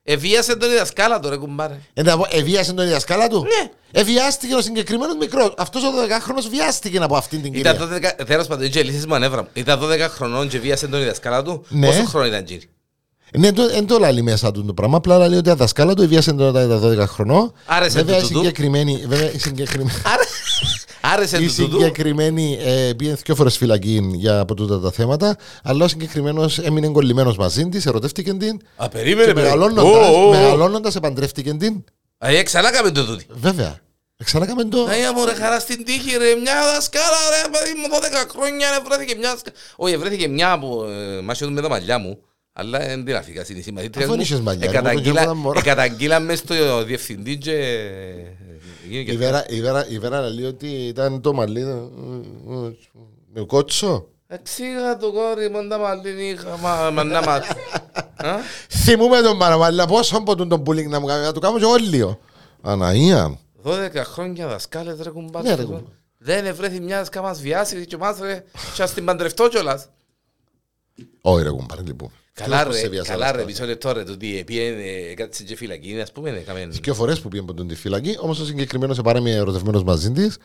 Εβίασε τον η δασκάλα του ρε κουμπάρε. Ε, να πω, Εβίασε τον η δασκάλα του; Ναι. Εβιάστηκε ο συγκεκριμένος μικρός. Αυτός ο 12χρονο βιάστηκε από αυτήν την Ήταν κυρία. 12, τέλος πάντων, είχε λύσεις μανεύρα μου. Ήταν 12 χρονών και βίασε τον η δασκάλα του; Ναι. Πόσο χρόνο ήταν κύριε. Ναι, δεν το λέει μέσα του το πράγμα. Απλά λέει ότι η δασκάλα του εβίασε τον τα 12 χρονών. Άρεσε Βέβαια, του η τούτου. συγκεκριμένη. Βέβαια, η συγκεκριμένη. Άρα, άρεσε Η του τούτου. συγκεκριμένη ε, πήγε δύο φορές φυλακή για από τούτα τα θέματα, αλλά ο συγκεκριμένος έμεινε κολλημένο μαζί της, ερωτεύτηκε την. Α, περίμενε, Και περίμενε. Ω, ω, ω. μεγαλώνοντας, επαντρεύτηκε την. Α, ε, ξανά κάμε το τούτη. Βέβαια. Ξανάκαμε το. Αία μου ρε χαρά στην τύχη ρε, μια δασκάλα ρε, παιδί μου 12 χρόνια ρε, βρέθηκε μια δασκάλα. Όχι, βρέθηκε μια που ε, μάσιο του με τα μαλλιά μου, αλλά δεν την αφήκα στην συμμαθήτρια Αφού μου. είχες μαλλιά, ρε, Εκαταγγείλα- μου, και εγώ ήταν μωρό. Εκαταγγείλα μες στο διευθυντή και... γίνει και- Η Βέρα, η, Βέρα, η Βέρα λέει ότι ήταν το μαλλί. ε, ε, ε, Με κότσο. Εξήγα το κόρη μου τα μαλλίνη είχα, μα μα, να μα... Α; Θυμούμε τον Μαραβάλλα πόσο από τον πουλίνγκ να μου κάνει, να του κάνω και εγώ λίγο. Αναία. 12 χρόνια δασκάλες ρε κουμπάτε. Ναι, ρε, κουμπά. Δεν ευρέθη μια δασκάλα μας βιάσει και μας ρε, και ας την παντρευτώ κιόλας. Όχι ρε κουμπάρε λοιπόν. Καλά Ποιος ρε, σε βιάσε, καλά ρε, δασκάλα. μισό λεπτό ρε, τούτη πήγαινε, κάτσε και φυλακή, ας πούμε, έκαμε... Δύο φορές που πήγαινε από τον τη φυλακή, όμως ο συγκεκριμένος επάρεμε ερωτευμένος μαζί της.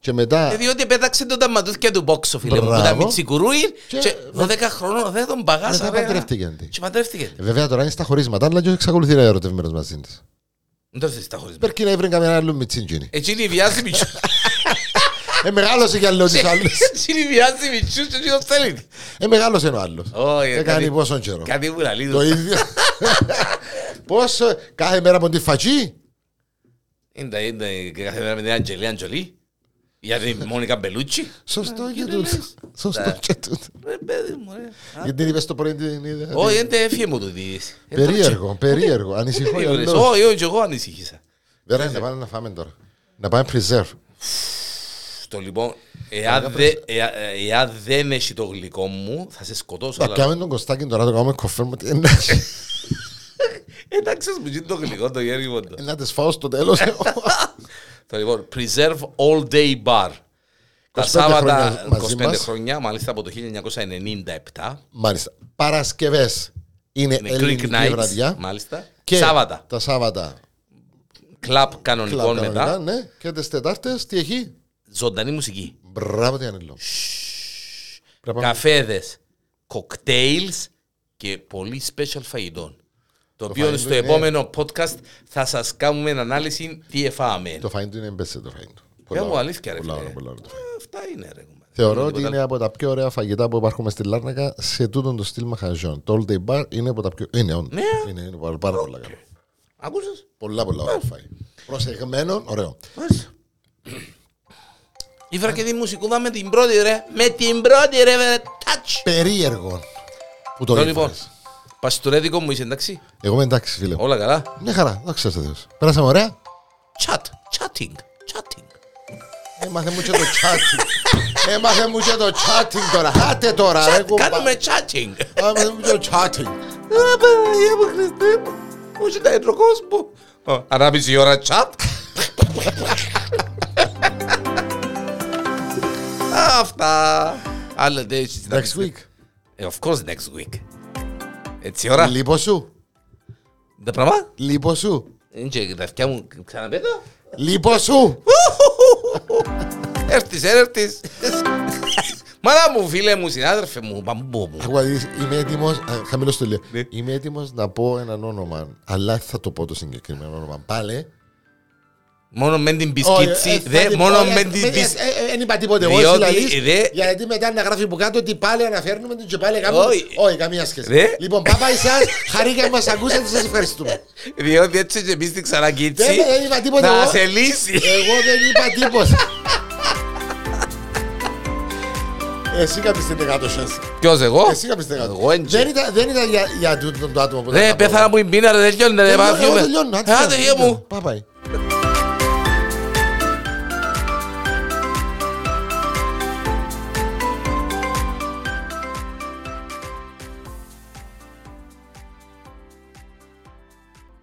Και μετά. Ε, Διότι πέταξε τον ταματούθια του μπόξο, φίλε μου, που Μπράβο. ήταν μιτσικουρούι Και- και 12 χρόνων δεν τον παγάσα, Μετά ρε. παντρεύτηκε τη. Και παντρεύτηκε. Ε, Βέβαια τώρα είναι στα χωρίσματα, αλλά και εξακολουθεί να είναι ερωτευμένος μαζί της. Δεν το θες τα χωρισμένα. Πρέπει να έβρε καμιά άλλο με τσίντζινη. Εκείνη βιάζει μητσούς. Ε, μεγάλωσε κι άλλο τη άλλο. Εκείνη βιάζει μητσούς και εκείνος θέλει. Ε, μεγάλωσε ο άλλο. Όχι, Ε, κάνει κάτι- πόσο καιρό. Κάτι που λαλεί Το του. ίδιο. Πόσο κάθε μέρα από τη φατσί. Είναι είναι κάθε μέρα με την Αντζελία Αντζολή. Για την Μόνικα Μπελούτσι. Σωστό και τι τούτο. λες. Σωστό Ναι. και τούτο. Ρε παιδί μου, ρε. Γιατί την είπες το πρωί την είδα. Όχι, δεν έφυγε μου το δεις. Περίεργο, περίεργο. Ανησυχώ για Όχι, λόγο. όχι, όχι, εγώ ανησυχήσα. Βέβαια, να πάμε να φάμε τώρα. Να πάμε preserve. Στο λοιπόν, εάν δε- εα- ε, εάν δεν έχει το γλυκό μου, θα σε σκοτώσω. Να αλλά- κάνουμε τον Κωστάκη τώρα, το κάνουμε κοφέρ μου. τι είναι. Εντάξει, ας μου γίνει το γλυκό το γέρι μου. το. Να τις φάω στο τέλος. Το λοιπόν, Preserve All Day Bar. Τα 25 Σάββατα, χρόνια μαζί 25 μας. χρόνια, μάλιστα από το 1997. Μάλιστα. Παρασκευές είναι Είναι Greek ελληνική Nights, βραδιά. μάλιστα. Και Σάββατα, Τα Σάββατα. κλαπ κανονικό κλαμπ κανονικά, μετά. Ναι. Και τις Τετάρτες τι έχει; Ζωντανή μουσική. Μπράβο τι ανελό. Πρέπει να- Καφέδες, κοκτέιλς και πολύ special φαγητό. Το οποίο φαγητό στο είναι- επόμενο podcast θα σας κάνουμε ανάλυση τι εφάμε. Το φαΐν του είναι μπέσε το φαΐν του. Για Πολλά μου ώρα. αλήθεια ρε Πολλά φίλε. ώρα, πολλά ώρα το φαΐν. Ε, Αυτά είναι ρε. κουμπάρε. Θεωρώ Δεν ότι τίποτα είναι από τα πιο ωραία φαγητά που υπάρχουν στη Λάρνακα σε τούτον το στυλ μαχαζιών. Το All Day Bar είναι από τα πιο. Είναι, όντως. Ναι. είναι, είναι πάρα, πάρα πολλά καλό. Άκουσες. Πολλά, πολλά ωραία φάει. Προσεγμένο, ωραίο. Μάλιστα. Ήφερα και τη μουσικούδα με την πρώτη ρε. Με την πρώτη ρε. ρε, Touch. Περίεργο που το Το λοιπόν. λοιπόν. Παστορέδικο μου είσαι εντάξει. Εγώ είμαι εντάξει, φίλε. μου. Όλα καλά. Μια χαρά, δόξα τω Θεώ. Πέρασαμε ωραία. Chat. Chatting. Chatting. Έμαθε μου και το chatting. Έμαθε μου και το chatting τώρα. Χάτε τώρα, ρε κουμπά. Κάνουμε chatting. Έμαθε μου και το chatting. Α, Παναγία μου Χριστέ μου. Μου είσαι τα κόσμο. Ανάβεις η ώρα chat. Αυτά. Άλλα δεν έχεις να Next πεις. week. Ε, Of course next week. Έτσι η ώρα. Λίπος σου. Τα πράγμα. Λίπος σου. Είναι και τα αυτιά μου ξαναπέτω. Λίπος σου. Έρθεις, έρθεις. Μάνα μου, φίλε μου, συνάδελφε μου, μπαμπού μου. Ακούω, δεις, Είμαι έτοιμο. Χαμηλό το λέω. Ναι. Είμαι έτοιμος να πω έναν όνομα. Αλλά θα το πω το συγκεκριμένο όνομα. Πάλι. Μόνο με την Όχι, μπισκίτσι, ε, δε, θα την μόνο πω, με ε, την ε, μπισκίτσι. ε, ε, Δεν είπα τίποτε εγώ, Διότι, εσύ λαλείς, δε- Γιατί μετά να γράφει που κάτω ότι πάλι αναφέρνουμε την και πάλι κάπου. Όχι. Όχι, καμία σχέση. Δε. Λοιπόν, πάπα εσάς, χαρήκα που μας ακούσατε, σας ευχαριστούμε. Διότι έτσι και εμείς την ξανακίτσι, Δεν δεν είπα τίποτε να εγώ. σε λύσει. Εγώ δεν είπα τίποτα. Εσύ κάπεις την 100 chance. Ποιος εγώ; Εσύ κάπεις την 100. Εγώ έντια. Δεν ήταν, δεν ήταν για, για τούτο το άτομο που Ρε, ήταν πέθανα που η πίνα ρε, δεν γιώνει, ρε, Τελειώνω, πάμε, εγώ φύγουμε. τελειώνω, άντε, Άντε, άντε, γεια μου. Πάει, πάει.